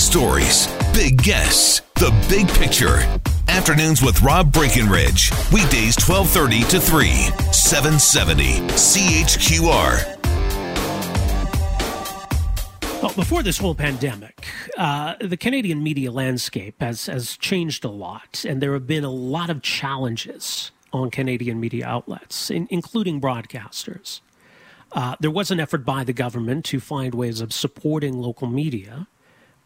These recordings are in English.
stories, big guests, the big picture. Afternoons with Rob Breckenridge. Weekdays 1230 to 3, 770 CHQR. Well, before this whole pandemic, uh, the Canadian media landscape has, has changed a lot, and there have been a lot of challenges on Canadian media outlets, in, including broadcasters. Uh, there was an effort by the government to find ways of supporting local media,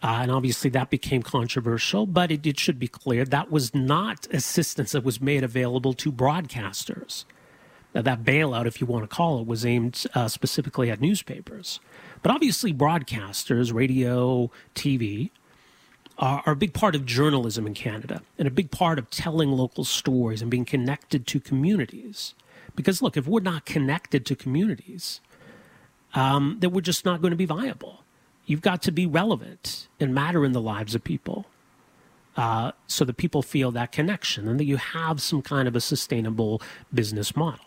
uh, and obviously that became controversial, but it, it should be clear that was not assistance that was made available to broadcasters. Now, that bailout, if you want to call it, was aimed uh, specifically at newspapers. But obviously, broadcasters, radio, TV, are, are, a big part of journalism in Canada and a big part of telling local stories and being connected to communities. Because, look, if we're not connected to communities, um, then we're just not going to be viable. You've got to be relevant and matter in the lives of people uh, so that people feel that connection and that you have some kind of a sustainable business model.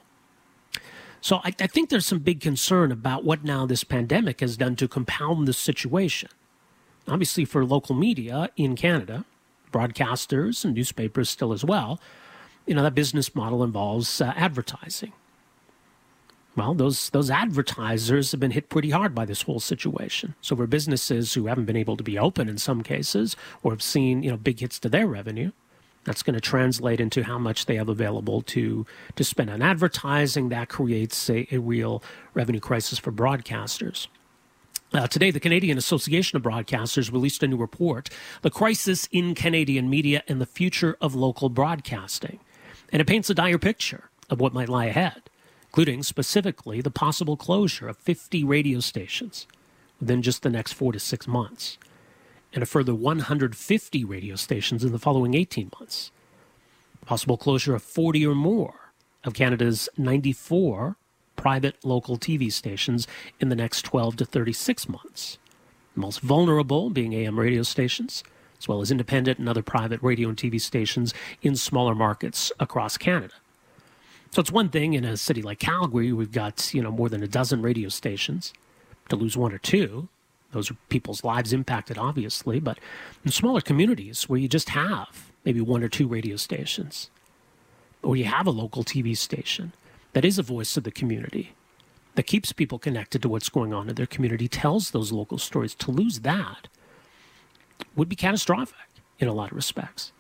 So I, I think there's some big concern about what now this pandemic has done to compound the situation. Obviously, for local media in Canada, broadcasters and newspapers still as well, you know, that business model involves uh, advertising. Well, those those advertisers have been hit pretty hard by this whole situation. So for businesses who haven't been able to be open in some cases or have seen, you know, big hits to their revenue, that's going to translate into how much they have available to to spend on advertising. That creates a, a real revenue crisis for broadcasters. Uh, today, the Canadian Association of Broadcasters released a new report, The Crisis in Canadian Media and the Future of Local Broadcasting. And it paints a dire picture of what might lie ahead, including specifically the possible closure of 50 radio stations within just the next four to six months and a further 150 radio stations in the following 18 months. Possible closure of 40 or more of Canada's 94 private local TV stations in the next 12 to 36 months. The most vulnerable being AM radio stations, as well as independent and other private radio and TV stations in smaller markets across Canada. So it's one thing in a city like Calgary, we've got, you know, more than a dozen radio stations. To lose one or two, those are people's lives impacted, obviously, but in smaller communities where you just have maybe one or two radio stations, or you have a local TV station that is a voice of the community, that keeps people connected to what's going on in their community, tells those local stories, to lose that would be catastrophic in a lot of respects.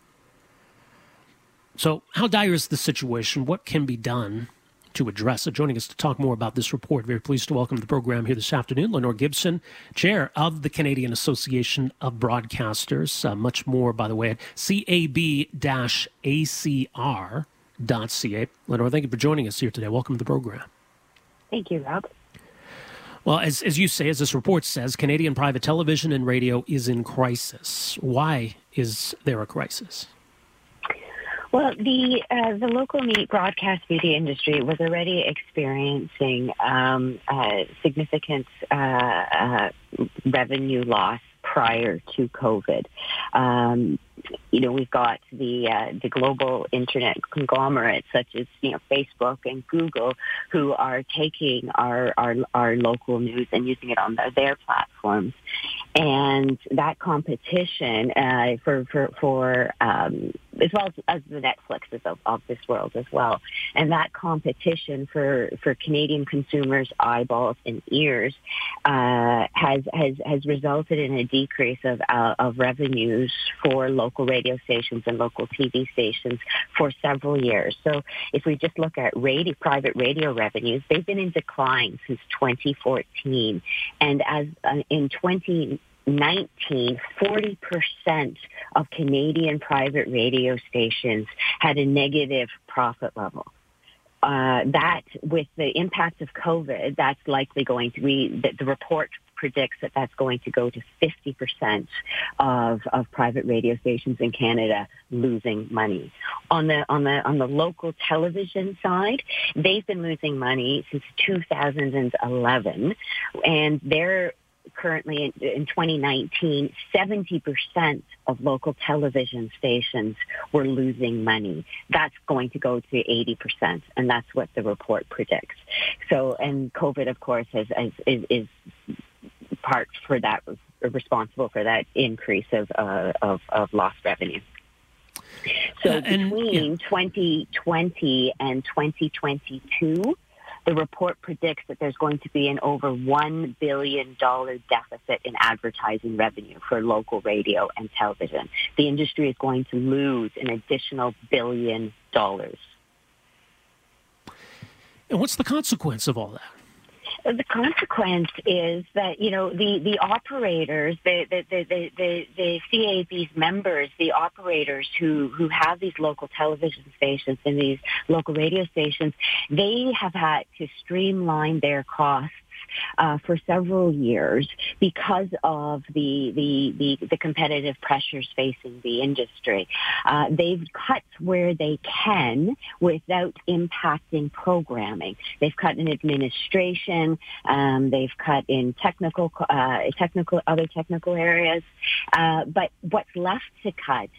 So, how dire is the situation? What can be done to address it. Joining us to talk more about this report, very pleased to welcome to the program here this afternoon, Lenore Gibson, chair of the Canadian Association of Broadcasters. Uh, much more, by the way, at cab-acr.ca. Lenore, thank you for joining us here today. Welcome to the program. Thank you, Rob. Well, as, as you say, as this report says, Canadian private television and radio is in crisis. Why is there a crisis? Well, the uh, the local meat broadcast media industry was already experiencing um, uh, significant uh, revenue loss prior to COVID. Um, you know, we've got the uh, the global internet conglomerates such as you know Facebook and Google, who are taking our our, our local news and using it on their, their platforms, and that competition uh, for for for um, as well as, as the Netflixes of, of this world as well, and that competition for for Canadian consumers' eyeballs and ears uh, has has has resulted in a decrease of uh, of revenues for local radio stations and local TV stations for several years. So if we just look at radio, private radio revenues, they've been in decline since 2014, and as uh, in 20 19, 40% of Canadian private radio stations had a negative profit level. Uh, that with the impact of COVID, that's likely going to be, the, the report predicts that that's going to go to 50% of, of private radio stations in Canada losing money. On the, on the, on the local television side, they've been losing money since 2011 and they're currently in, in 2019, 70% of local television stations were losing money. That's going to go to 80%, and that's what the report predicts. So, and COVID, of course, has, has, is, is part for that responsible for that increase of uh, of, of lost revenue. So uh, and, between yeah. 2020 and 2022, the report predicts that there's going to be an over $1 billion deficit in advertising revenue for local radio and television. The industry is going to lose an additional billion dollars. And what's the consequence of all that? The consequence is that you know the the operators, the the the the, the CAB's members, the operators who who have these local television stations and these local radio stations, they have had to streamline their costs uh, for several years because of the, the, the, the competitive pressures facing the industry. Uh, they've cut where they can without impacting programming. They've cut in administration. Um, they've cut in technical, uh, technical, other technical areas. Uh, but what's left to cut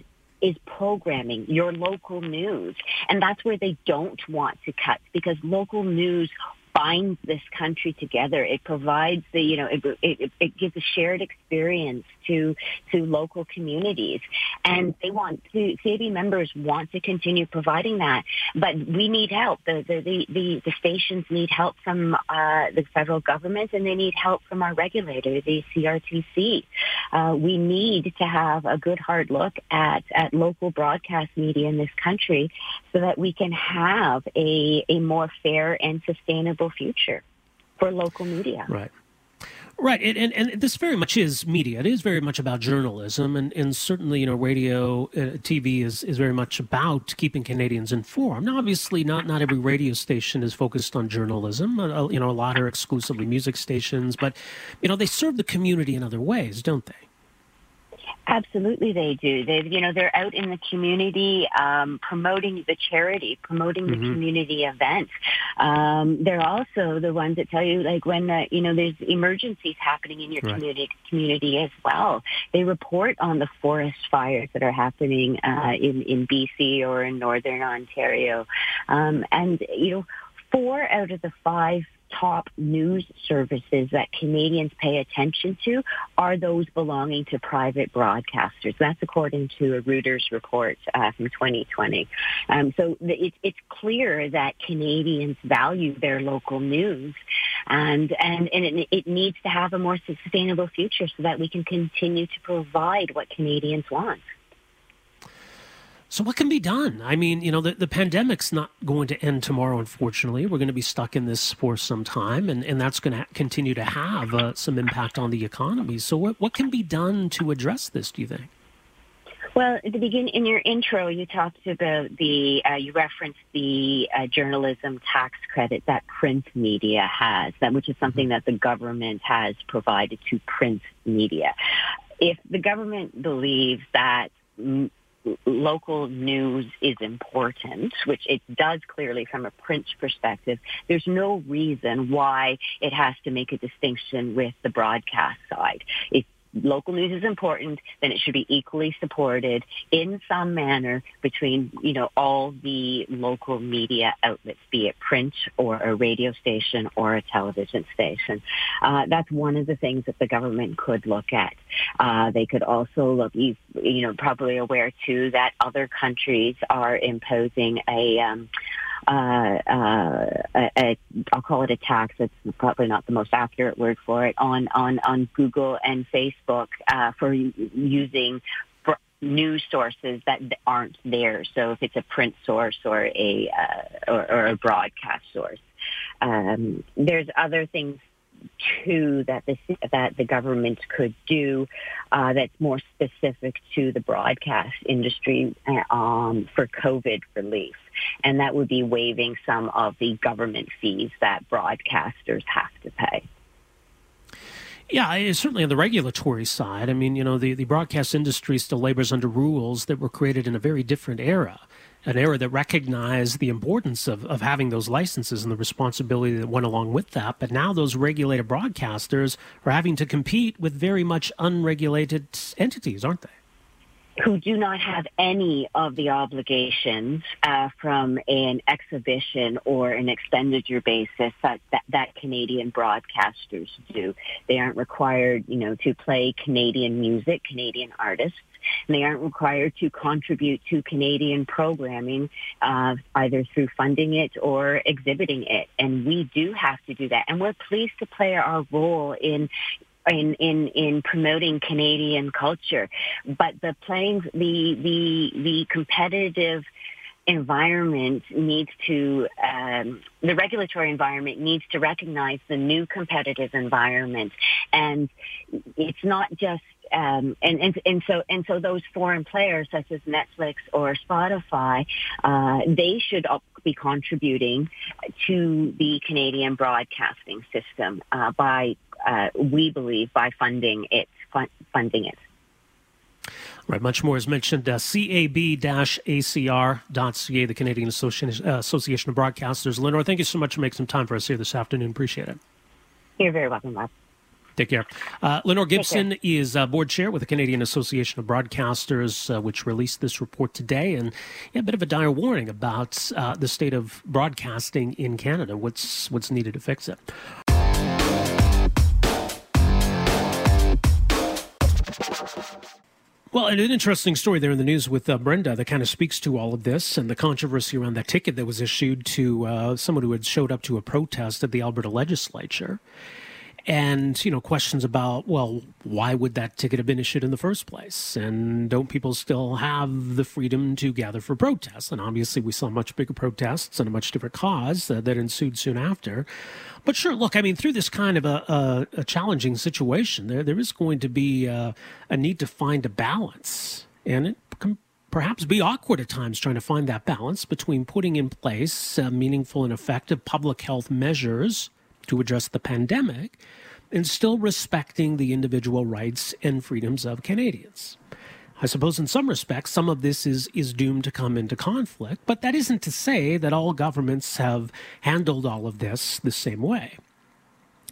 is programming, your local news. And that's where they don't want to cut because local news binds this country together. It provides the, you know, it, it, it gives a shared experience to to local communities, and they want to. CAB members want to continue providing that, but we need help. The the the, the, stations need help from uh, the federal government, and they need help from our regulator, the CRTC. Uh, we need to have a good hard look at at local broadcast media in this country, so that we can have a a more fair and sustainable future for local media. Right. Right, and, and, and this very much is media. It is very much about journalism, and, and certainly, you know, radio, uh, TV is, is very much about keeping Canadians informed. Now, obviously, not not every radio station is focused on journalism. Uh, you know, a lot are exclusively music stations, but you know, they serve the community in other ways, don't they? Absolutely, they do. They, you know, they're out in the community um, promoting the charity, promoting the mm-hmm. community events. Um, they're also the ones that tell you, like, when the, you know there's emergencies happening in your right. community community as well. They report on the forest fires that are happening uh, in in BC or in Northern Ontario, um, and you know, four out of the five top news services that Canadians pay attention to are those belonging to private broadcasters. That's according to a Reuters report uh, from 2020. Um, so it's, it's clear that Canadians value their local news and, and, and it, it needs to have a more sustainable future so that we can continue to provide what Canadians want. So what can be done? I mean, you know, the, the pandemic's not going to end tomorrow, unfortunately. We're going to be stuck in this for some time, and, and that's going to continue to have uh, some impact on the economy. So what, what can be done to address this, do you think? Well, at the beginning, in your intro, you talked about the, uh, you referenced the uh, journalism tax credit that print media has, that which is something mm-hmm. that the government has provided to print media. If the government believes that local news is important, which it does clearly from a print perspective, there's no reason why it has to make a distinction with the broadcast side. Local news is important, then it should be equally supported in some manner between, you know, all the local media outlets, be it print or a radio station or a television station. Uh, that's one of the things that the government could look at. Uh, they could also look, you, you know, probably aware too that other countries are imposing a, um, uh, uh, a, a, I'll call it a tax. That's probably not the most accurate word for it on on on Google and Facebook uh, for using news sources that aren't there. So if it's a print source or a uh, or, or, a broadcast source, um, there's other things too that the that the government could do uh, that's more specific to the broadcast industry um, for COVID relief, and that would be waiving some of the government fees that broadcasters have to pay. Yeah, certainly on the regulatory side. I mean, you know, the, the broadcast industry still labors under rules that were created in a very different era an era that recognized the importance of, of having those licenses and the responsibility that went along with that. But now those regulated broadcasters are having to compete with very much unregulated entities, aren't they? Who do not have any of the obligations uh, from an exhibition or an expenditure basis that, that, that Canadian broadcasters do. They aren't required, you know, to play Canadian music, Canadian artists. And they aren't required to contribute to Canadian programming, uh, either through funding it or exhibiting it. And we do have to do that. And we're pleased to play our role in in, in, in promoting Canadian culture. But the playing, the, the, the competitive environment needs to, um, the regulatory environment needs to recognize the new competitive environment. And it's not just um, and, and and so and so those foreign players such as Netflix or Spotify, uh, they should be contributing to the Canadian broadcasting system uh, by uh, we believe by funding it fun- funding it. Right, much more is mentioned. Uh, CAB-ACR.ca, the Canadian Association, uh, Association of Broadcasters. Lenore, thank you so much for making some time for us here this afternoon. Appreciate it. You're very welcome, Rob. Take care. Uh, Lenore Gibson is uh, board chair with the Canadian Association of Broadcasters, uh, which released this report today, and yeah, a bit of a dire warning about uh, the state of broadcasting in Canada. What's what's needed to fix it? Well, an interesting story there in the news with uh, Brenda that kind of speaks to all of this and the controversy around that ticket that was issued to uh, someone who had showed up to a protest at the Alberta legislature and you know questions about well why would that ticket have been issued in the first place? And don't people still have the freedom to gather for protests? And obviously we saw much bigger protests and a much different cause uh, that ensued soon after. But sure look i mean through this kind of a, a, a challenging situation there there is going to be a, a need to find a balance. And it can perhaps be awkward at times trying to find that balance between putting in place uh, meaningful and effective public health measures to address the pandemic and still respecting the individual rights and freedoms of Canadians. I suppose in some respects, some of this is, is doomed to come into conflict, but that isn't to say that all governments have handled all of this the same way.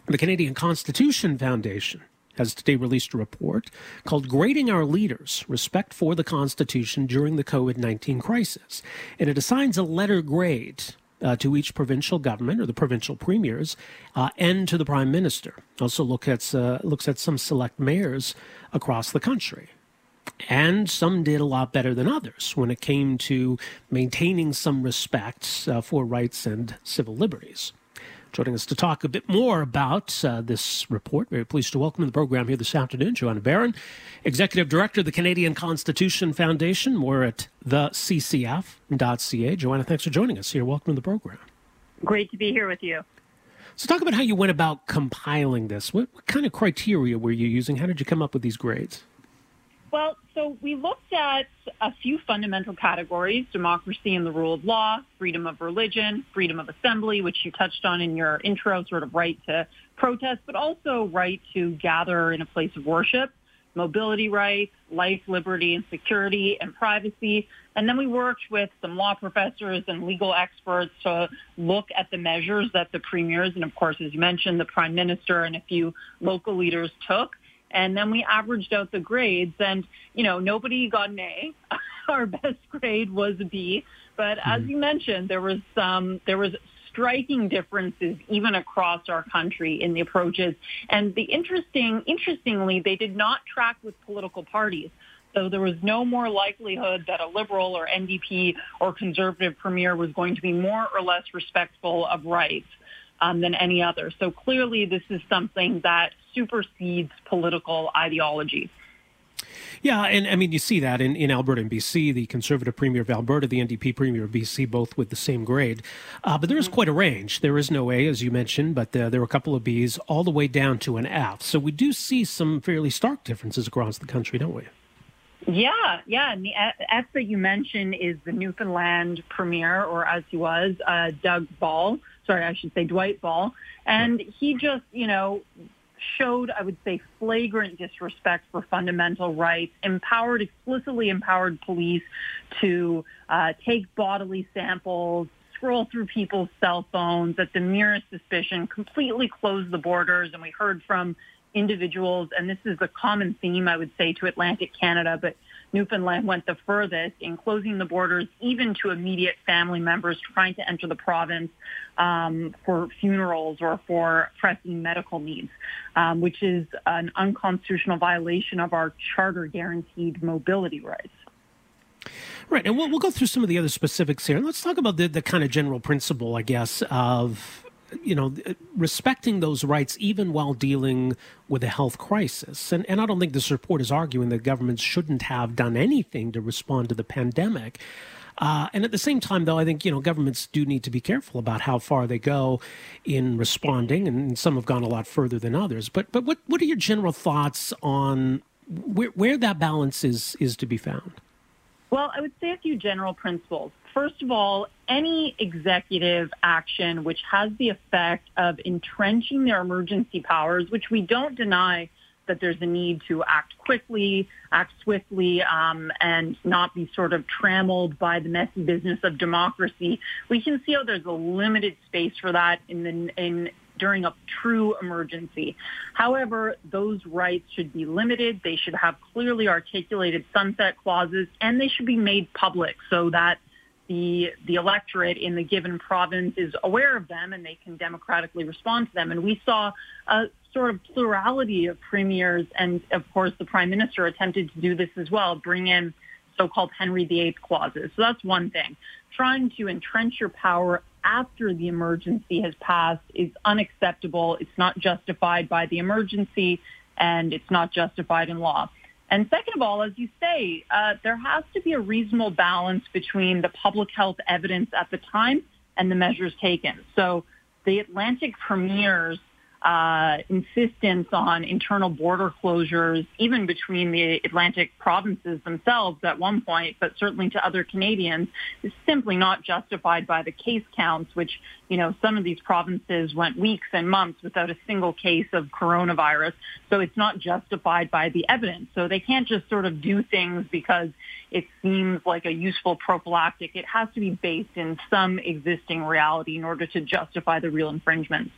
The Canadian Constitution Foundation has today released a report called Grading Our Leaders Respect for the Constitution During the COVID 19 Crisis. And it assigns a letter grade uh, to each provincial government or the provincial premiers uh, and to the prime minister. Also look at, uh, looks at some select mayors across the country. And some did a lot better than others when it came to maintaining some respect uh, for rights and civil liberties. Joining us to talk a bit more about uh, this report, very pleased to welcome to the program here this afternoon, Joanna Baron, Executive Director of the Canadian Constitution Foundation. More at theccf.ca. Joanna, thanks for joining us here. Welcome to the program. Great to be here with you. So, talk about how you went about compiling this. What, what kind of criteria were you using? How did you come up with these grades? Well, so we looked at a few fundamental categories, democracy and the rule of law, freedom of religion, freedom of assembly, which you touched on in your intro, sort of right to protest, but also right to gather in a place of worship, mobility rights, life, liberty, and security, and privacy. And then we worked with some law professors and legal experts to look at the measures that the premiers, and of course, as you mentioned, the prime minister and a few local leaders took and then we averaged out the grades and you know nobody got an A. Our best grade was a B, but as mm-hmm. you mentioned there was um there was striking differences even across our country in the approaches and the interesting interestingly they did not track with political parties. So there was no more likelihood that a liberal or NDP or conservative premier was going to be more or less respectful of rights um, than any other. So clearly, this is something that supersedes political ideology. Yeah, and I mean, you see that in, in Alberta and BC, the Conservative Premier of Alberta, the NDP Premier of BC, both with the same grade. Uh, but there is mm-hmm. quite a range. There is no A, as you mentioned, but uh, there are a couple of Bs all the way down to an F. So we do see some fairly stark differences across the country, don't we? Yeah, yeah. And the F that you mentioned is the Newfoundland Premier, or as he was, uh, Doug Ball sorry, I should say Dwight Ball. And he just, you know, showed, I would say, flagrant disrespect for fundamental rights, empowered, explicitly empowered police to uh, take bodily samples, scroll through people's cell phones at the merest suspicion, completely closed the borders. And we heard from individuals, and this is a common theme, I would say, to Atlantic Canada, but Newfoundland went the furthest in closing the borders, even to immediate family members trying to enter the province um, for funerals or for pressing medical needs, um, which is an unconstitutional violation of our charter guaranteed mobility rights. Right, and we'll, we'll go through some of the other specifics here. Let's talk about the, the kind of general principle, I guess, of you know, respecting those rights even while dealing with a health crisis. And, and I don't think this report is arguing that governments shouldn't have done anything to respond to the pandemic. Uh, and at the same time, though, I think you know governments do need to be careful about how far they go in responding, and some have gone a lot further than others. But but what what are your general thoughts on where where that balance is is to be found? Well, I would say a few general principles. First of all, any executive action which has the effect of entrenching their emergency powers, which we don't deny that there's a need to act quickly, act swiftly, um, and not be sort of trammeled by the messy business of democracy. We can see how there's a limited space for that in the in during a true emergency. However, those rights should be limited. They should have clearly articulated sunset clauses, and they should be made public so that the the electorate in the given province is aware of them and they can democratically respond to them. And we saw a sort of plurality of premiers, and of course the prime minister attempted to do this as well, bring in so-called Henry VIII clauses. So that's one thing. Trying to entrench your power after the emergency has passed is unacceptable. It's not justified by the emergency and it's not justified in law. And second of all, as you say, uh, there has to be a reasonable balance between the public health evidence at the time and the measures taken. So the Atlantic premiers uh, insistence on internal border closures, even between the Atlantic provinces themselves at one point, but certainly to other Canadians, is simply not justified by the case counts, which, you know, some of these provinces went weeks and months without a single case of coronavirus. So it's not justified by the evidence. So they can't just sort of do things because it seems like a useful prophylactic. It has to be based in some existing reality in order to justify the real infringements.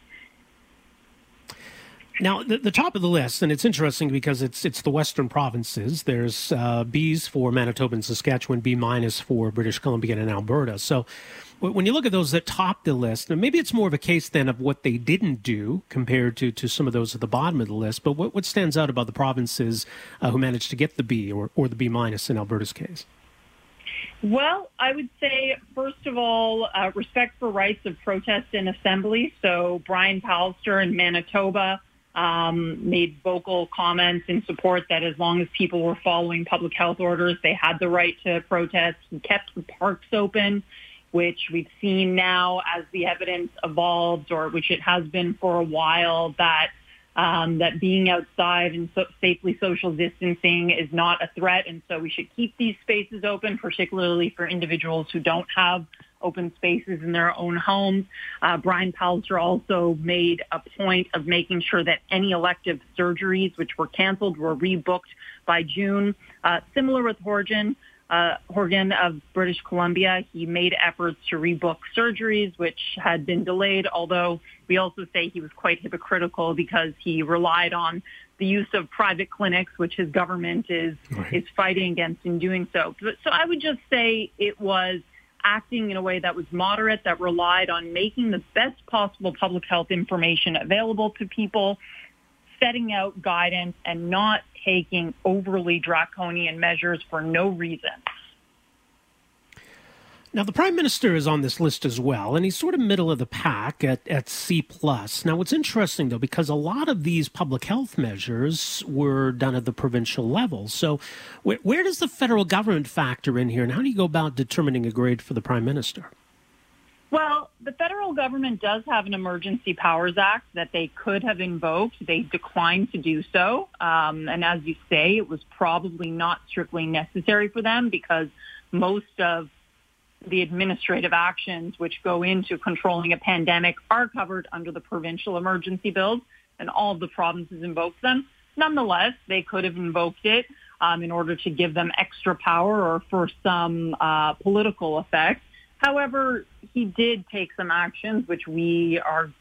Now, the, the, top of the list, and it's interesting because it's it's the western provinces. There's uh, B's for Manitoba and Saskatchewan, B minus for British Columbia and Alberta. So, when you look at those that top the list, maybe it's more of a case then of what they didn't do compared to, to some of those at the bottom of the list. But what, what stands out about the provinces uh, who managed to get the B or, or the B minus in Alberta's case? Well, I would say, first of all, uh, respect for rights of protest and assembly. So Brian Pallister in Manitoba um, made vocal comments in support that as long as people were following public health orders, they had the right to protest. He kept the parks open, which we've seen now as the evidence evolves, or which it has been for a while, that um, that being outside and so safely social distancing is not a threat, and so we should keep these spaces open, particularly for individuals who don't have open spaces in their own homes. Uh, Brian Pallister also made a point of making sure that any elective surgeries which were canceled were rebooked by June. Uh, similar with Horgan, uh, Horgan of British Columbia, he made efforts to rebook surgeries which had been delayed, although we also say he was quite hypocritical because he relied on the use of private clinics, which his government is right. is fighting against in doing so. So I would just say it was acting in a way that was moderate, that relied on making the best possible public health information available to people, setting out guidance, and not taking overly draconian measures for no reason. Now, the prime minister is on this list as well, and he's sort of middle of the pack at, at C plus. Now, what's interesting though, because a lot of these public health measures were done at the provincial level. So, where, where does the federal government factor in here, and how do you go about determining a grade for the prime minister? Well, the federal government does have an Emergency Powers Act that they could have invoked. They declined to do so. Um, and as you say, it was probably not strictly necessary for them because most of the administrative actions which go into controlling a pandemic are covered under the provincial emergency bills, and all of the provinces invoked them. Nonetheless, they could have invoked it um, in order to give them extra power or for some uh, political effect. However, he did take some actions which we are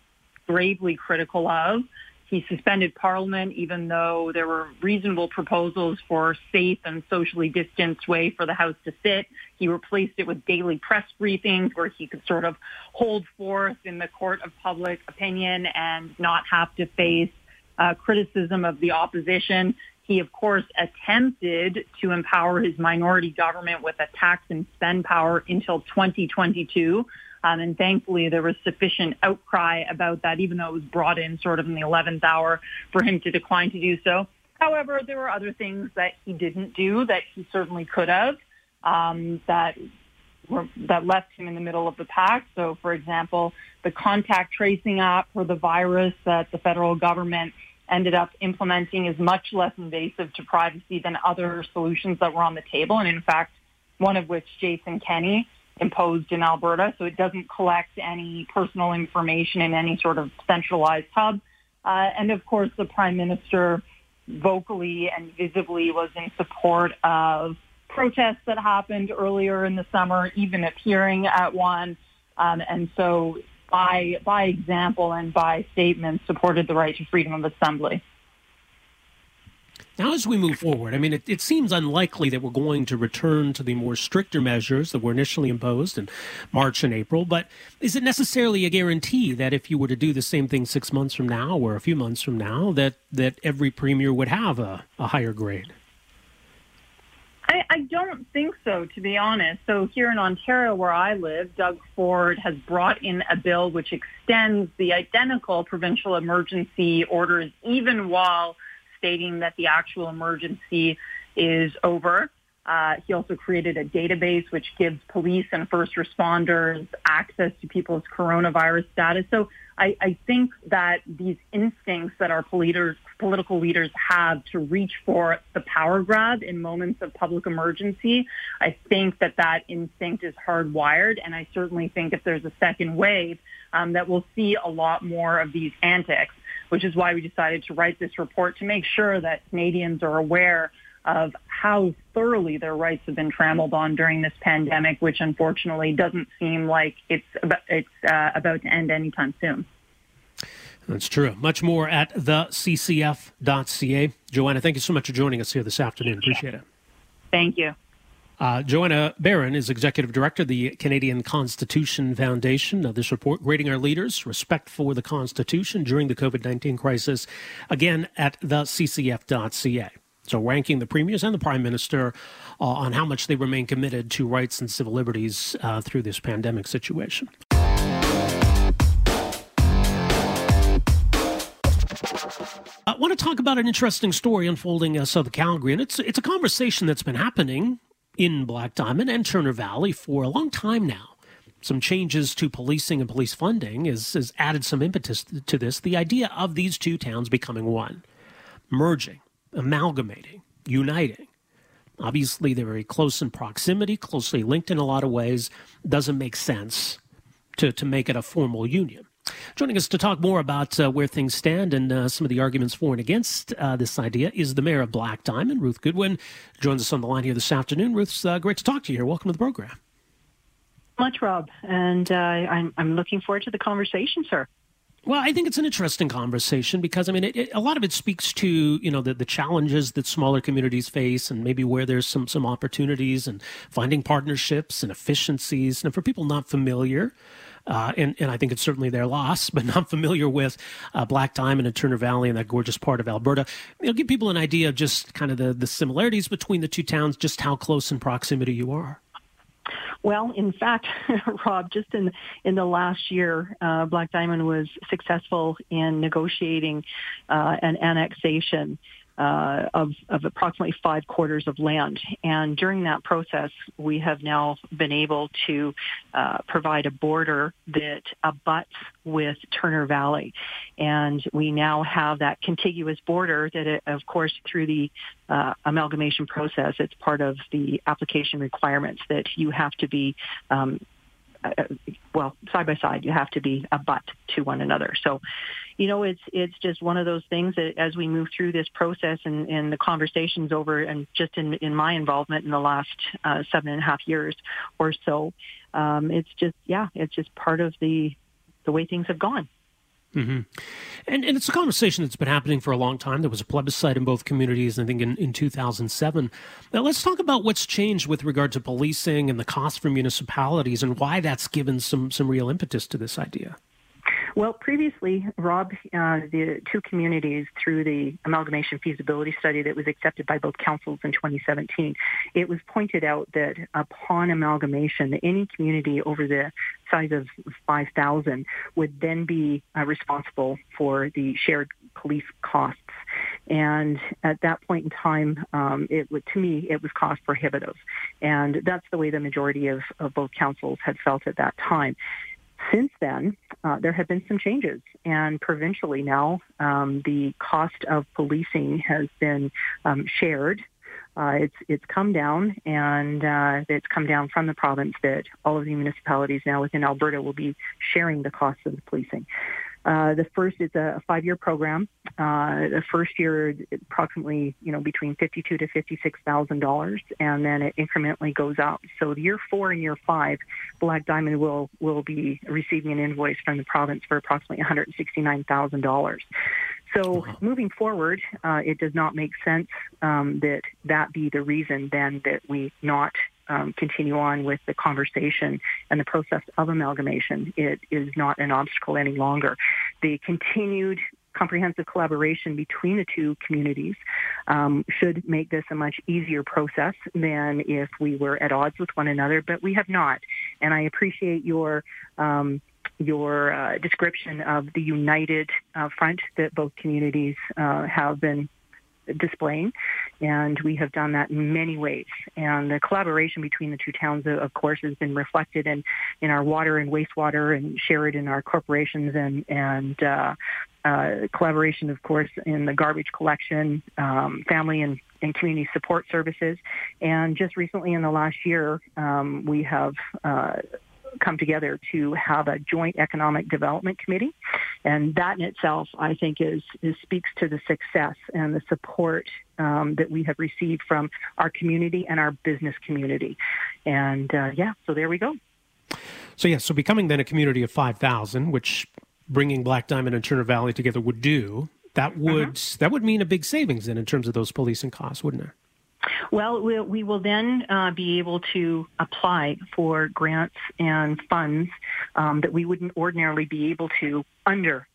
gravely critical of. He suspended Parliament, even though there were reasonable proposals for safe and socially distanced way for the House to sit. He replaced it with daily press briefings where he could sort of hold forth in the court of public opinion and not have to face uh, criticism of the opposition. He, of course, attempted to empower his minority government with a tax and spend power until 2022. Um, and thankfully, there was sufficient outcry about that, even though it was brought in sort of in the 11th hour for him to decline to do so. However, there were other things that he didn't do that he certainly could have um, that were, that left him in the middle of the pack. So, for example, the contact tracing app for the virus that the federal government ended up implementing is much less invasive to privacy than other solutions that were on the table. And in fact, one of which Jason Kenney imposed in Alberta, so it doesn't collect any personal information in any sort of centralized hub. Uh, and of course, the Prime Minister vocally and visibly was in support of protests that happened earlier in the summer, even appearing at one. Um, and so by, by example and by statement, supported the right to freedom of assembly. Now, as we move forward, I mean, it, it, seems unlikely that we're going to return to the more stricter measures that were initially imposed in March and April. But is it necessarily a guarantee that if you were to do the same thing six months from now or a few months from now, that, that every premier would have a, a higher grade? I, I don't think so, to be honest. So here in Ontario, where I live, Doug Ford has brought in a bill which extends the identical provincial emergency orders even while stating that the actual emergency is over. Uh, he also created a database which gives police and first responders access to people's coronavirus status. So I, I think that these instincts that our political leaders have to reach for the power grab in moments of public emergency, I think that that instinct is hardwired. And I certainly think if there's a second wave, um, that we'll see a lot more of these antics, which is why we decided to write this report to make sure that Canadians are aware of how thoroughly their rights have been trampled on during this pandemic, which unfortunately doesn't seem like it's about, it's uh, about to end anytime soon. That's true. Much more at theccf.ca. Joanna, thank you so much for joining us here this afternoon. Appreciate it. Thank you. Uh, Joanna Baron is Executive Director of the Canadian Constitution Foundation. Now, this report grading our leaders, respect for the Constitution during the COVID 19 crisis, again at the theccf.ca. So, ranking the premiers and the prime minister uh, on how much they remain committed to rights and civil liberties uh, through this pandemic situation. I want to talk about an interesting story unfolding uh, south of Calgary, and it's it's a conversation that's been happening in Black Diamond and Turner Valley for a long time now. Some changes to policing and police funding has, has added some impetus to this. The idea of these two towns becoming one, merging amalgamating, uniting. Obviously, they're very close in proximity, closely linked in a lot of ways. Doesn't make sense to, to make it a formal union. Joining us to talk more about uh, where things stand and uh, some of the arguments for and against uh, this idea is the mayor of Black Diamond, Ruth Goodwin. Joins us on the line here this afternoon. Ruth, uh, great to talk to you here. Welcome to the program. Much, Rob, and uh, I'm, I'm looking forward to the conversation, sir. Well, I think it's an interesting conversation because I mean, it, it, a lot of it speaks to you know the, the challenges that smaller communities face, and maybe where there's some some opportunities and finding partnerships and efficiencies. And for people not familiar, uh, and, and I think it's certainly their loss, but not familiar with uh, Black Diamond and Turner Valley and that gorgeous part of Alberta. Know, give people an idea of just kind of the, the similarities between the two towns, just how close in proximity you are. Well, in fact, Rob, just in in the last year, uh, Black Diamond was successful in negotiating uh, an annexation uh, of, of approximately five quarters of land. And during that process, we have now been able to uh, provide a border that abuts with Turner Valley. And we now have that contiguous border that, it, of course, through the uh, amalgamation process, it's part of the application requirements that you have to be um, uh, well, side by side, you have to be a butt to one another. So, you know, it's it's just one of those things that as we move through this process and, and the conversations over, and just in in my involvement in the last uh, seven and a half years or so, um, it's just yeah, it's just part of the the way things have gone. Mm-hmm. And, and it's a conversation that's been happening for a long time. There was a plebiscite in both communities, I think, in, in 2007. Now, let's talk about what's changed with regard to policing and the cost for municipalities and why that's given some, some real impetus to this idea. Well, previously, Rob, uh, the two communities through the amalgamation feasibility study that was accepted by both councils in 2017, it was pointed out that upon amalgamation, any community over the size of 5,000 would then be uh, responsible for the shared police costs. And at that point in time, um, it would, to me, it was cost prohibitive. And that's the way the majority of, of both councils had felt at that time. Since then, uh, there have been some changes, and provincially now, um, the cost of policing has been um, shared. Uh, it's it's come down, and uh, it's come down from the province that all of the municipalities now within Alberta will be sharing the costs of the policing. Uh, the first is a five-year program. Uh, the first year, approximately, you know, between fifty-two to fifty-six thousand dollars, and then it incrementally goes up. So, year four and year five, Black Diamond will will be receiving an invoice from the province for approximately one hundred sixty-nine thousand dollars. So, moving forward, uh, it does not make sense um, that that be the reason then that we not um, continue on with the conversation and the process of amalgamation. It is not an obstacle any longer. The continued comprehensive collaboration between the two communities um, should make this a much easier process than if we were at odds with one another, but we have not. And I appreciate your um, your uh, description of the united uh, front that both communities uh, have been displaying, and we have done that in many ways. And the collaboration between the two towns, of course, has been reflected in, in our water and wastewater and shared in our corporations and, and uh, uh, collaboration, of course, in the garbage collection, um, family and, and community support services. And just recently in the last year, um, we have uh, come together to have a joint economic development committee. And that in itself, I think, is, is speaks to the success and the support um, that we have received from our community and our business community. And uh, yeah, so there we go. So yeah, so becoming then a community of 5,000, which bringing Black Diamond and Turner Valley together would do, that would mm-hmm. that would mean a big savings then in terms of those policing costs, wouldn't it? Well, we, we will then uh, be able to apply for grants and funds um, that we wouldn't ordinarily be able to under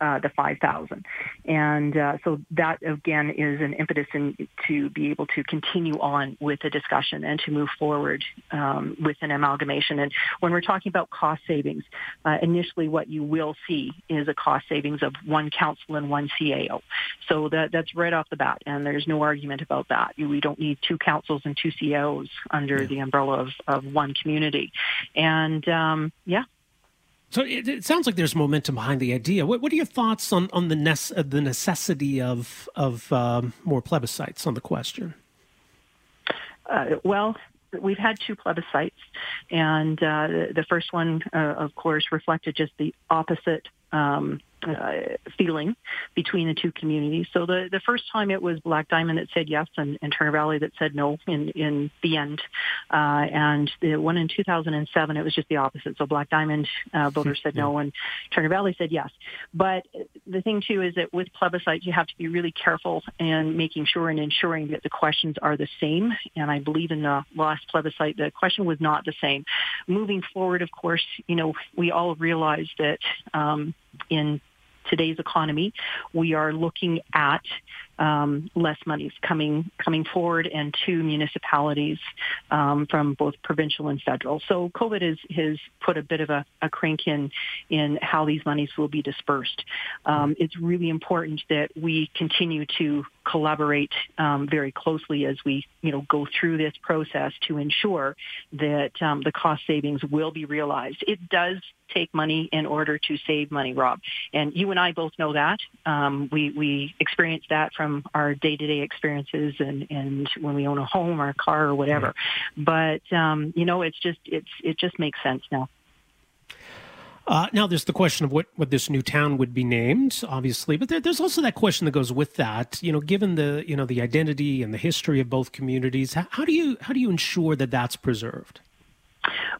uh, the 5,000. And uh, so that, again, is an impetus in, to be able to continue on with the discussion and to move forward um, with an amalgamation. And when we're talking about cost savings, uh, initially what you will see is a cost savings of one council and one CAO. So that, that's right off the bat, and there's no argument about that. We don't need two councils and two CAOs under yeah. the umbrella of, of one community. And um, yeah, so it, it, sounds like there's momentum behind the idea. What, what are your thoughts on on the uh, the necessity of of um, more plebiscites on the question? Uh, well, we've had two plebiscites, and uh, the first one, uh, of course, reflected just the opposite um, uh, feeling between the two communities. So the, the first time it was Black Diamond that said yes and, and Turner Valley that said no in, in the end. Uh, and the one in 2007, it was just the opposite. So Black Diamond uh, voters said no and Turner Valley said yes. But the thing too is that with plebiscites, you have to be really careful in making sure and ensuring that the questions are the same. And I believe in the last plebiscite, the question was not the same. Moving forward, of course, you know, we all realize that um, in today's economy, we are looking at um, less monies coming coming forward and to municipalities um, from both provincial and federal. So COVID has has put a bit of a, a crank in in how these monies will be dispersed. Um, it's really important that we continue to collaborate um, very closely as we you know go through this process to ensure that um, the cost savings will be realized. It does take money in order to save money, Rob, and you and I both know that. Um, we we experience that from our day-to-day experiences and, and when we own a home or a car or whatever. But, um, you know, it's just, it's, it just makes sense now. Uh, now, there's the question of what, what this new town would be named, obviously, but there, there's also that question that goes with that. You know, given the you know the identity and the history of both communities, how, how do you how do you ensure that that's preserved?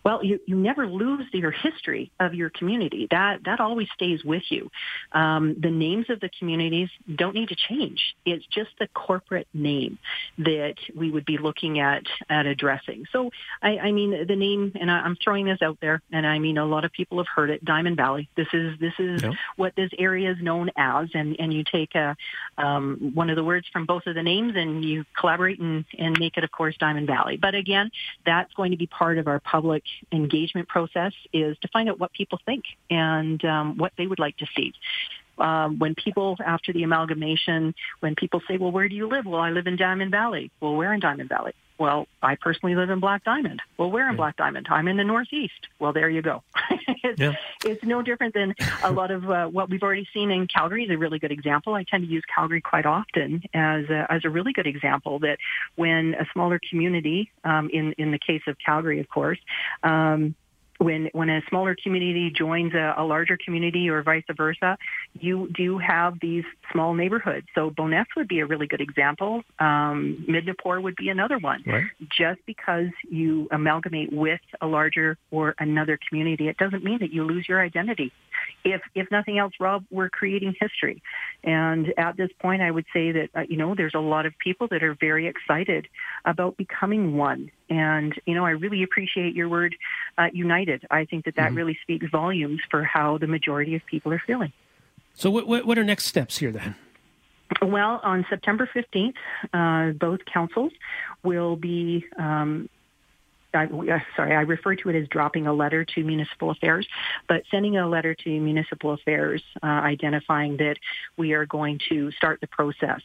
Well, you, you never lose your history of your community. That that always stays with you. Um, the names of the communities don't need to change. It's just the corporate name that we would be looking at at addressing. So, I, I mean, the name, and I, am throwing this out there, and I mean, a lot of people have heard it. Diamond Valley. This is this is yep. what this area is known as, and and you take a um, one of the words from both of the names, and you collaborate and and make it, of course, Diamond Valley. But again, that's going to be part of our public engagement process is to find out what people think and um, what they would like to see. Um, when people, after the amalgamation, when people say, well, where do you live? Well, I live in Diamond Valley. Well, where in Diamond Valley? Well, I personally live in Black Diamond. Well, where in yeah. Black Diamond? I'm in the Northeast. Well, there you go. it's, yeah. it's no different than a lot of uh, what we've already seen in Calgary is a really good example. I tend to use Calgary quite often as a, as a really good example that when a smaller community, um, in, in the case of Calgary, of course, um, when when a smaller community joins a, a, larger community or vice versa, you do have these small neighborhoods. So Bowness would be a really good example. Um, Midnapore would be another one. Right. Just because you amalgamate with a larger or another community, it doesn't mean that you lose your identity. If if nothing else, Rob, we're creating history, and at this point, I would say that uh, you know there's a lot of people that are very excited about becoming one and, you know, I really appreciate your word, uh, united. I think that that mm-hmm. really speaks volumes for how the majority of people are feeling. So, what, what, what are next steps here then? Well, on September 15th, uh, both councils will be um, I, uh, sorry, I refer to it as dropping a letter to municipal affairs, but sending a letter to municipal affairs uh, identifying that we are going to start the process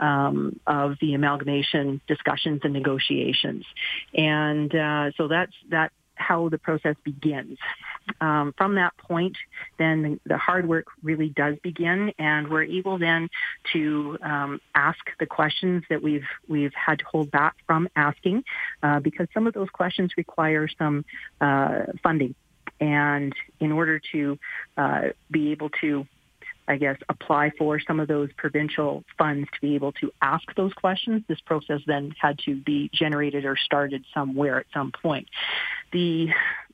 um, of the amalgamation discussions and negotiations. And uh, so that's that how the process begins. Um, from that point, then the, hard work really does begin, and we're able then to um, ask the questions that we've we've had to hold back from asking, uh, because some of those questions require some uh, funding, and in order to uh, be able to I guess, apply for some of those provincial funds to be able to ask those questions. This process then had to be generated or started somewhere at some point. The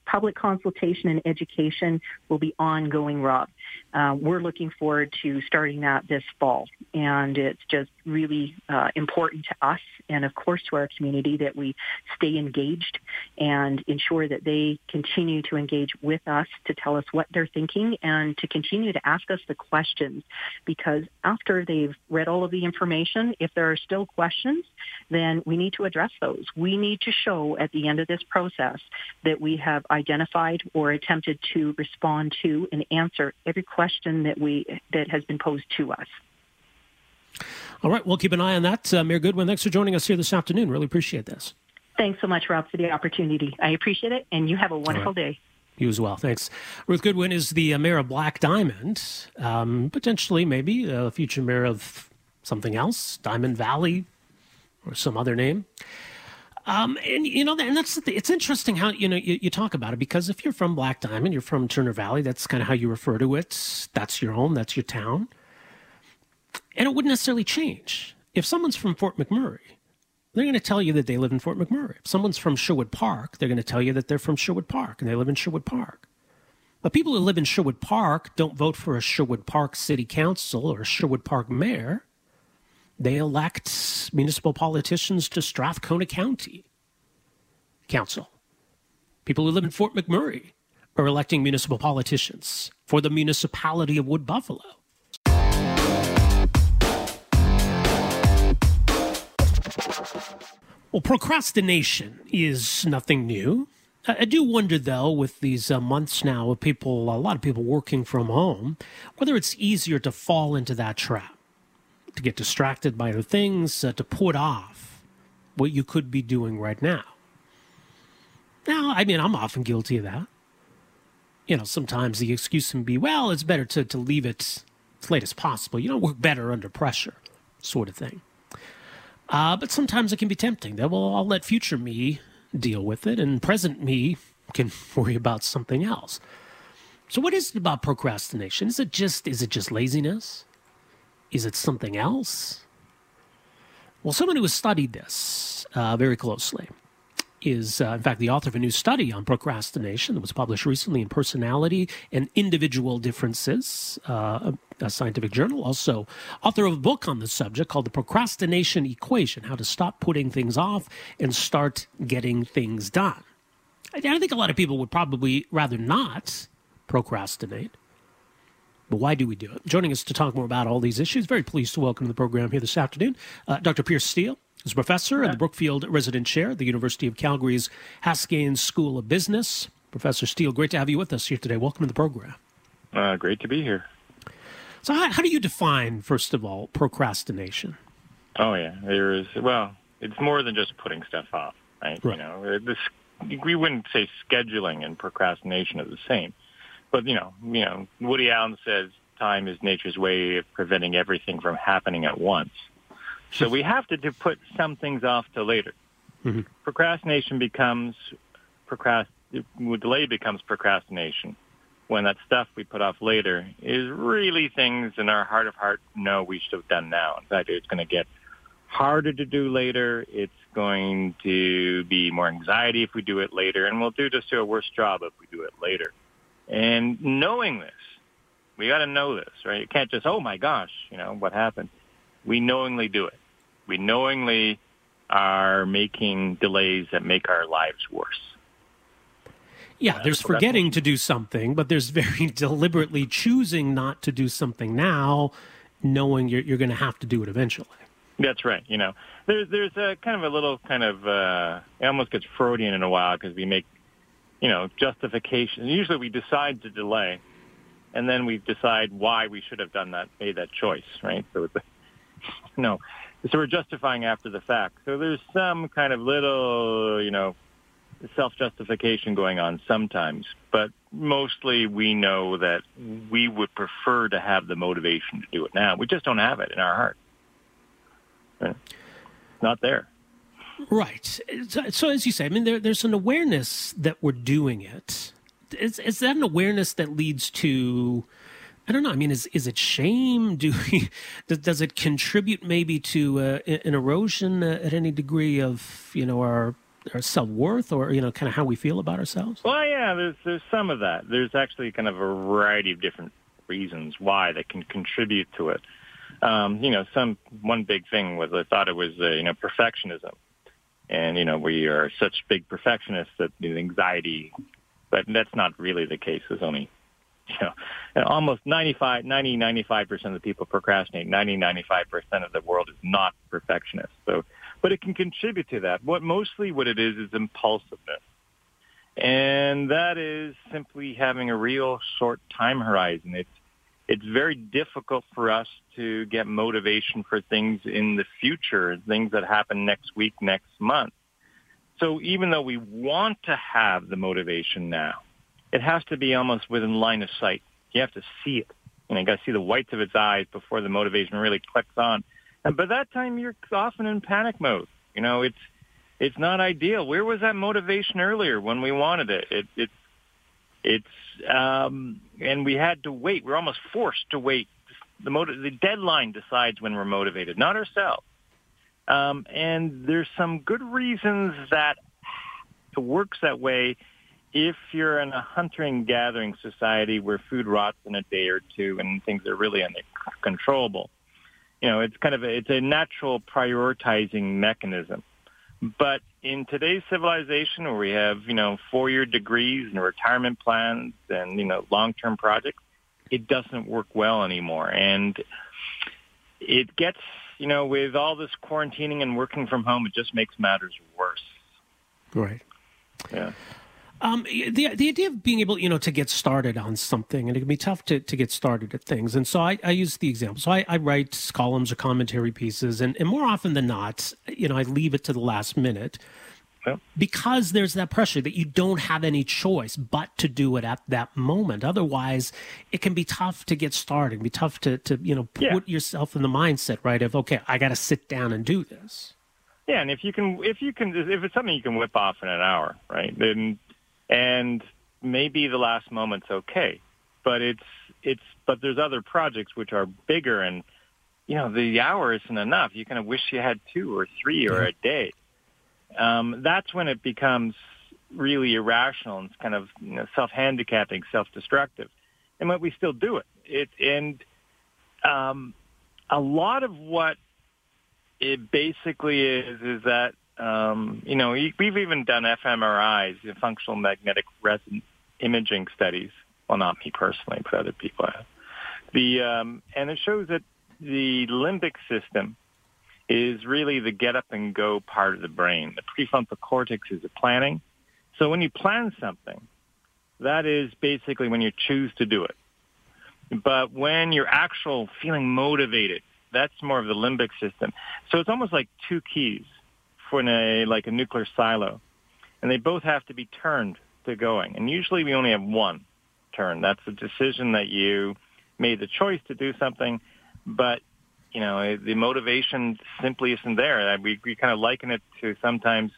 public consultation and education will be ongoing, Rob. Uh, we're looking forward to starting that this fall. And it's just really uh, important to us and, of course, to our community that we stay engaged and ensure that they continue to engage with us to tell us what they're thinking and to continue to ask us the questions. Because after they've read all of the information, if there are still questions, then we need to address those. We need to show at the end of this process that we have identified or attempted to respond to and answer every question that we that has been posed to us. All right, we'll keep an eye on that. Uh, Mayor Goodwin, thanks for joining us here this afternoon. Really appreciate this. Thanks so much, Rob, for the opportunity. I appreciate it, and you have a wonderful right. day. You as well. Thanks. Ruth Goodwin is the uh, mayor of Black Diamond, um, potentially, maybe a future mayor of something else, Diamond Valley, or some other name. Um, and you know, and that's it's interesting how you know you, you, talk about it because if you're from Black Diamond, you're from Turner Valley. That's kind of how you refer to it. That's your home. That's your town, and it wouldn't necessarily change if someone's from Fort McMurray. They're going to tell you that they live in Fort McMurray. If someone's from Sherwood Park, they're going to tell you that they're from Sherwood Park and they live in Sherwood Park. But people who live in Sherwood Park don't vote for a Sherwood Park City Council or a Sherwood Park Mayor. They elect municipal politicians to Strathcona County Council. People who live in Fort McMurray are electing municipal politicians for the municipality of Wood Buffalo. Well, procrastination is nothing new. I do wonder, though, with these uh, months now of people, a lot of people working from home, whether it's easier to fall into that trap to get distracted by other things, uh, to put off what you could be doing right now. Now, I mean, I'm often guilty of that. You know, sometimes the excuse can be, well, it's better to, to leave it as late as possible. You don't work better under pressure, sort of thing. Uh, but sometimes it can be tempting that, well, I'll let future me deal with it, and present me can worry about something else. So, what is it about procrastination? Is it just is it just laziness? Is it something else? Well, someone who has studied this uh, very closely is, uh, in fact, the author of a new study on procrastination that was published recently in Personality and Individual Differences, uh, a scientific journal. Also, author of a book on the subject called The Procrastination Equation How to Stop Putting Things Off and Start Getting Things Done. I think a lot of people would probably rather not procrastinate. But why do we do it? Joining us to talk more about all these issues, very pleased to welcome to the program here this afternoon, uh, Dr. Piers Steel. is a professor yeah. and the Brookfield Resident Chair at the University of Calgary's Haskayne School of Business. Professor Steel, great to have you with us here today. Welcome to the program. Uh, great to be here. So, how, how, do you define, first of all, procrastination? Oh yeah, there is. Well, it's more than just putting stuff off, right? right. You know, this we wouldn't say scheduling and procrastination are the same, but you know, you know, Woody Allen says time is nature's way of preventing everything from happening at once. So we have to, to put some things off to later. Mm-hmm. Procrastination becomes procrast delay becomes procrastination when that stuff we put off later is really things in our heart of heart know we should have done now. In fact, it's going to get harder to do later. It's going to be more anxiety if we do it later, and we'll do just do a worse job if we do it later. And knowing this, we got to know this, right? You can't just, oh my gosh, you know, what happened? We knowingly do it. We knowingly are making delays that make our lives worse. Yeah, there's forgetting to do something, but there's very deliberately choosing not to do something now, knowing you're, you're going to have to do it eventually. That's right. You know, there's there's a kind of a little kind of uh, it almost gets Freudian in a while because we make, you know, justification. Usually we decide to delay, and then we decide why we should have done that, made that choice, right? So it's, no, so we're justifying after the fact. So there's some kind of little, you know, self-justification going on sometimes, but mostly we know that we would prefer to have the motivation to do it now. We just don't have it in our heart. It's not there. Right. So, as you say, I mean, there, there's an awareness that we're doing it. Is, is that an awareness that leads to, I don't know. I mean, is is it shame? Do we, does, does it contribute maybe to uh, an erosion uh, at any degree of you know our our self worth or you know kind of how we feel about ourselves? Well, yeah, there's there's some of that. There's actually kind of a variety of different reasons why that can contribute to it. Um, you know, some one big thing was I thought it was uh, you know perfectionism, and you know we are such big perfectionists that the anxiety, but that's not really the case. There's only you know, almost 95, 90, 95% of the people procrastinate. 90, 95% of the world is not perfectionist. So, but it can contribute to that. What mostly what it is is impulsiveness. And that is simply having a real short time horizon. It's it's very difficult for us to get motivation for things in the future, things that happen next week, next month. So even though we want to have the motivation now, it has to be almost within line of sight. You have to see it. And you got to see the whites of its eyes before the motivation really clicks on. And by that time, you're often in panic mode. You know, it's it's not ideal. Where was that motivation earlier when we wanted it? It it's it's um, and we had to wait. We're almost forced to wait. The motiv- the deadline decides when we're motivated, not ourselves. Um, and there's some good reasons that it works that way. If you're in a hunting gathering society where food rots in a day or two and things are really uncontrollable, you know, it's kind of a, it's a natural prioritizing mechanism. But in today's civilization where we have, you know, four-year degrees and retirement plans and, you know, long-term projects, it doesn't work well anymore. And it gets, you know, with all this quarantining and working from home, it just makes matters worse. Right. Yeah. Um, the the idea of being able, you know, to get started on something, and it can be tough to, to get started at things. And so I, I use the example. So I, I write columns or commentary pieces, and, and more often than not, you know, I leave it to the last minute because there's that pressure that you don't have any choice but to do it at that moment. Otherwise, it can be tough to get started. It can be tough to, to you know, put yeah. yourself in the mindset, right, of, okay, I got to sit down and do this. Yeah, and if you can, if you can, if it's something you can whip off in an hour, right, then and maybe the last moment's okay, but it's it's but there's other projects which are bigger and you know the hour isn't enough. You kind of wish you had two or three or a day. um, that's when it becomes really irrational and it's kind of you know, self-handicapping, self-destructive. And but we still do it. It and um, a lot of what it basically is is that um, you know we've even done fMRIs, functional magnetic resonance imaging studies. Well, not me personally, but other people have. The um, and it shows that the limbic system is really the get up and go part of the brain. The prefrontal cortex is the planning. So when you plan something, that is basically when you choose to do it. But when you're actual feeling motivated, that's more of the limbic system. So it's almost like two keys for a, like a nuclear silo. And they both have to be turned to going. And usually we only have one turn. That's a decision that you made the choice to do something, but you know, the motivation simply isn't there. We, we kind of liken it to sometimes,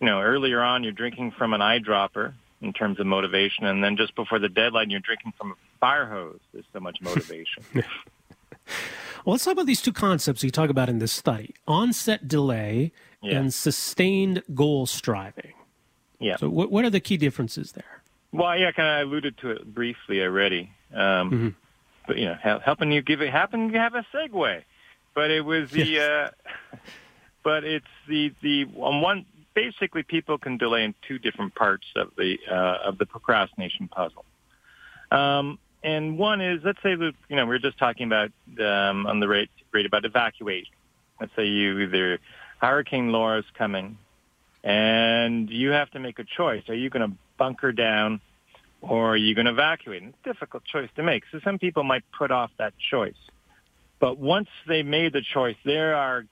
you know, earlier on you're drinking from an eyedropper in terms of motivation, and then just before the deadline you're drinking from a fire hose. There's so much motivation. well, let's talk about these two concepts you talk about in this study: onset delay yeah. and sustained goal striving. Yeah. So, what, what are the key differences there? Well, yeah, kind of alluded to it briefly already. Um, mm-hmm but you know, helping you give it happen you have a segue. But it was the, uh, but it's the the on one basically people can delay in two different parts of the uh, of the procrastination puzzle. Um, and one is let's say that you know we are just talking about um, on the rate rate about evacuation. Let's say you either Hurricane Laura is coming, and you have to make a choice. Are you going to bunker down or are you going to evacuate? And it's a difficult choice to make. So some people might put off that choice. But once they made the choice, they are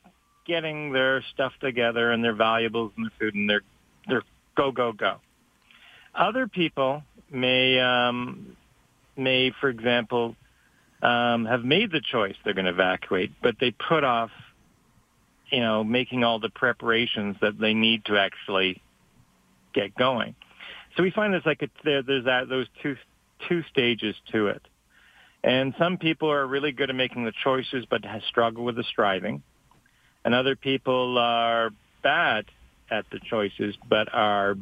getting their stuff together and their valuables and their food and their their go go go. Other people may um, may, for example, um, have made the choice they're going to evacuate, but they put off, you know, making all the preparations that they need to actually get going. So we find there's like a, there, there's that those two two stages to it, and some people are really good at making the choices but struggle with the striving, and other people are bad at the choices but are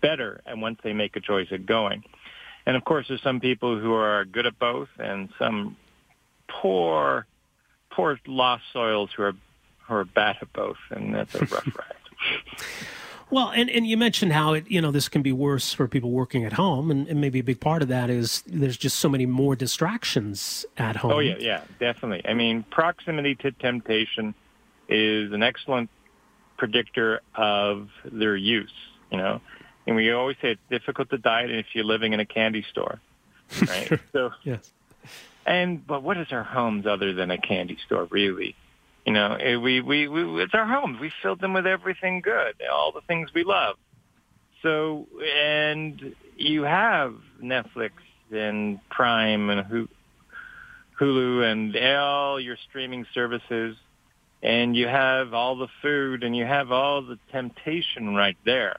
better and once they make a choice at going. And of course, there's some people who are good at both, and some poor, poor lost soils who are who a bad at both, and that's a rough ride. Well, and, and you mentioned how it, you know, this can be worse for people working at home. And, and maybe a big part of that is there's just so many more distractions at home. Oh, yeah, yeah, definitely. I mean, proximity to temptation is an excellent predictor of their use, you know. And we always say it's difficult to diet if you're living in a candy store, right? so, yes. And, but what is our homes other than a candy store, really? You know, eh, we, we, we, it's our homes. We filled them with everything good, all the things we love. So, and you have Netflix and Prime and Hulu and all your streaming services, and you have all the food and you have all the temptation right there.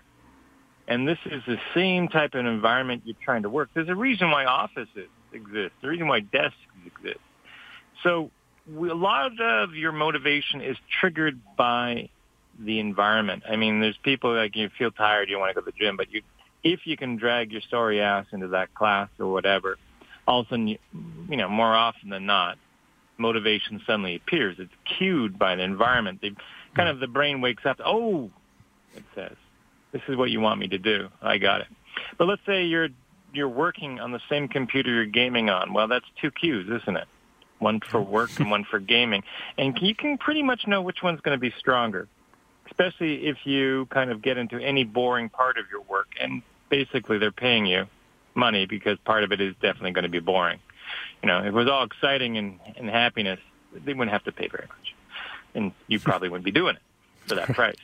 And this is the same type of environment you're trying to work. There's a reason why offices exist. The reason why desks exist. So we, a lot of your motivation is triggered by the environment. I mean, there's people like you feel tired, you want to go to the gym, but you, if you can drag your sorry ass into that class or whatever, all of a sudden, you, you know, more often than not, motivation suddenly appears. It's cued by the environment. The kind of the brain wakes up. Oh, it says, this is what you want me to do. I got it. But let's say you're you're working on the same computer you're gaming on. Well, that's two cues, isn't it? One for work and one for gaming. And you can pretty much know which one's going to be stronger, especially if you kind of get into any boring part of your work. And basically, they're paying you money because part of it is definitely going to be boring. You know, if it was all exciting and, and happiness, they wouldn't have to pay very much. And you probably wouldn't be doing it for that price.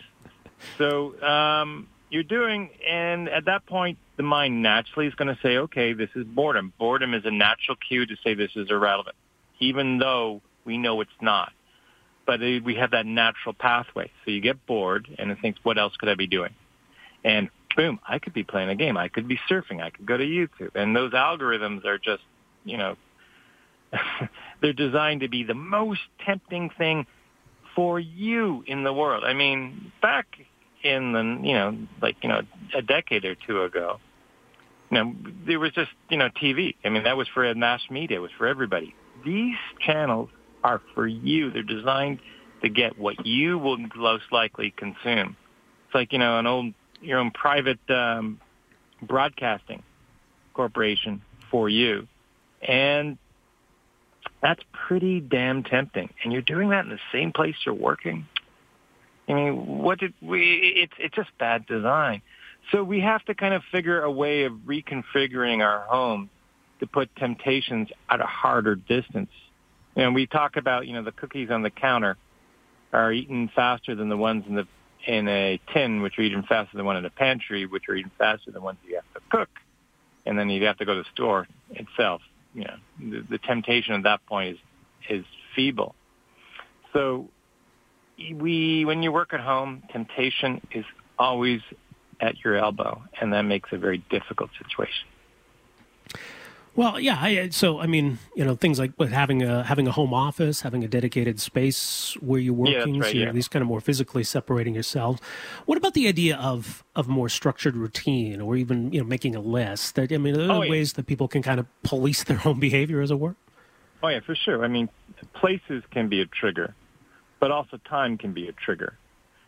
So um, you're doing, and at that point, the mind naturally is going to say, okay, this is boredom. Boredom is a natural cue to say this is irrelevant even though we know it's not. But we have that natural pathway. So you get bored and it thinks, what else could I be doing? And boom, I could be playing a game. I could be surfing. I could go to YouTube. And those algorithms are just, you know, they're designed to be the most tempting thing for you in the world. I mean, back in the you know like you know a decade or two ago, you know there was just you know TV. I mean that was for mass media. It was for everybody. These channels are for you. They're designed to get what you will most likely consume. It's like you know an old your own private um, broadcasting corporation for you, and that's pretty damn tempting. And you're doing that in the same place you're working. I mean, what did we? It's it's just bad design. So we have to kind of figure a way of reconfiguring our home to put temptations at a harder distance. And we talk about, you know, the cookies on the counter are eaten faster than the ones in the in a tin, which are eaten faster than one in a pantry, which are eaten faster than ones you have to cook. And then you have to go to the store itself. You know, the, the temptation at that point is is feeble. So we, when you work at home, temptation is always at your elbow, and that makes a very difficult situation. Well, yeah. I, so, I mean, you know, things like with having a having a home office, having a dedicated space where you're working, yeah, right, so you're yeah. at least kind of more physically separating yourselves. What about the idea of of more structured routine, or even you know making a list? That I mean, are there Oh, yeah. ways that people can kind of police their own behavior, as it were? Oh yeah, for sure. I mean, places can be a trigger, but also time can be a trigger.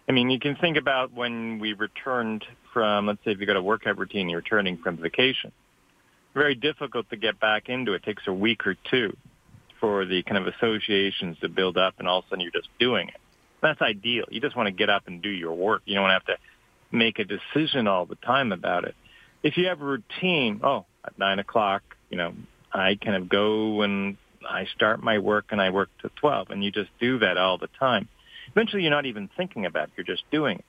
I mean, you can think about when we returned from, let's say, if you got a workout routine, you're returning from vacation. Very difficult to get back into. It takes a week or two for the kind of associations to build up, and all of a sudden you're just doing it. That's ideal. You just want to get up and do your work. You don't have to make a decision all the time about it. If you have a routine, oh, at nine o'clock, you know, I kind of go and I start my work and I work to 12 and you just do that all the time. Eventually you're not even thinking about it. You're just doing it.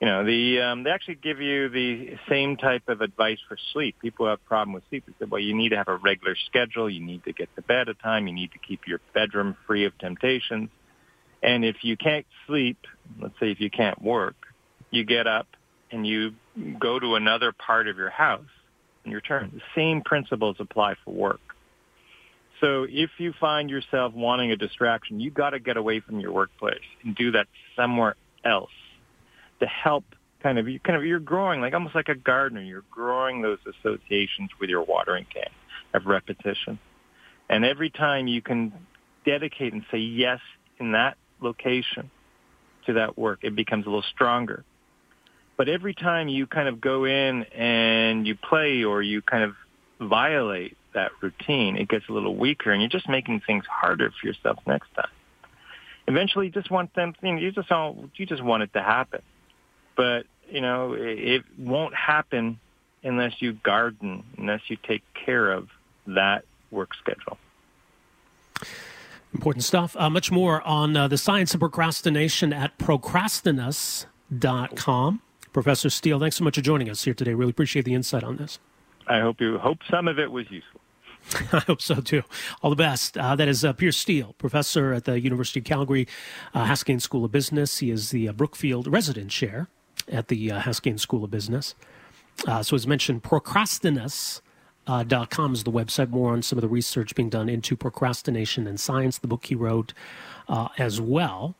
You know, the, um, they actually give you the same type of advice for sleep. People who have problem with sleep, they said, well, you need to have a regular schedule. You need to get to bed at time. You need to keep your bedroom free of temptations. And if you can't sleep, let's say if you can't work, you get up and you go to another part of your house and you return. The same principles apply for work. So if you find yourself wanting a distraction, you got to get away from your workplace and do that somewhere else to help kind of you kind of you're growing like almost like a gardener. You're growing those associations with your watering can of repetition. And every time you can dedicate and say yes in that location to that work, it becomes a little stronger. But every time you kind of go in and you play or you kind of violate that routine, it gets a little weaker, and you're just making things harder for yourself next time. Eventually, you just want them. You, know, you just don't. You just want it to happen, but you know it, won't happen unless you garden, unless you take care of that work schedule. Important stuff. Uh, much more on uh, the science of procrastination at procrastinus.com. Professor Steel, thanks so much for joining us here today. Really appreciate the insight on this. I hope you hope some of it was useful. I hope so too. All the best. Uh, that is uh, Piers Steel, professor at the University of Calgary uh, School of Business. He is the uh, Brookfield resident chair at the uh, Haskayne School of Business. Uh, so, as mentioned, procrastinus. Uh, dot .com is the website. More on some of the research being done into procrastination and science. The book he wrote uh, as well,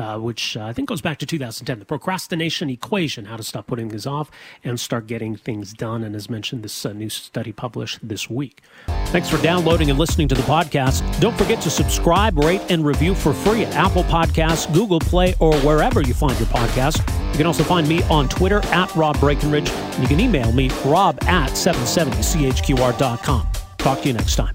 uh, which uh, I think goes back to 2010. The procrastination equation: how to stop putting things off and start getting things done. And as mentioned, this uh, new study published this week. Thanks for downloading and listening to the podcast. Don't forget to subscribe, rate, and review for free at Apple Podcasts, Google Play, or wherever you find your podcast. You can also find me on Twitter at Rob Breckenridge. And you can email me, rob at 770chqr.com. Talk to you next time.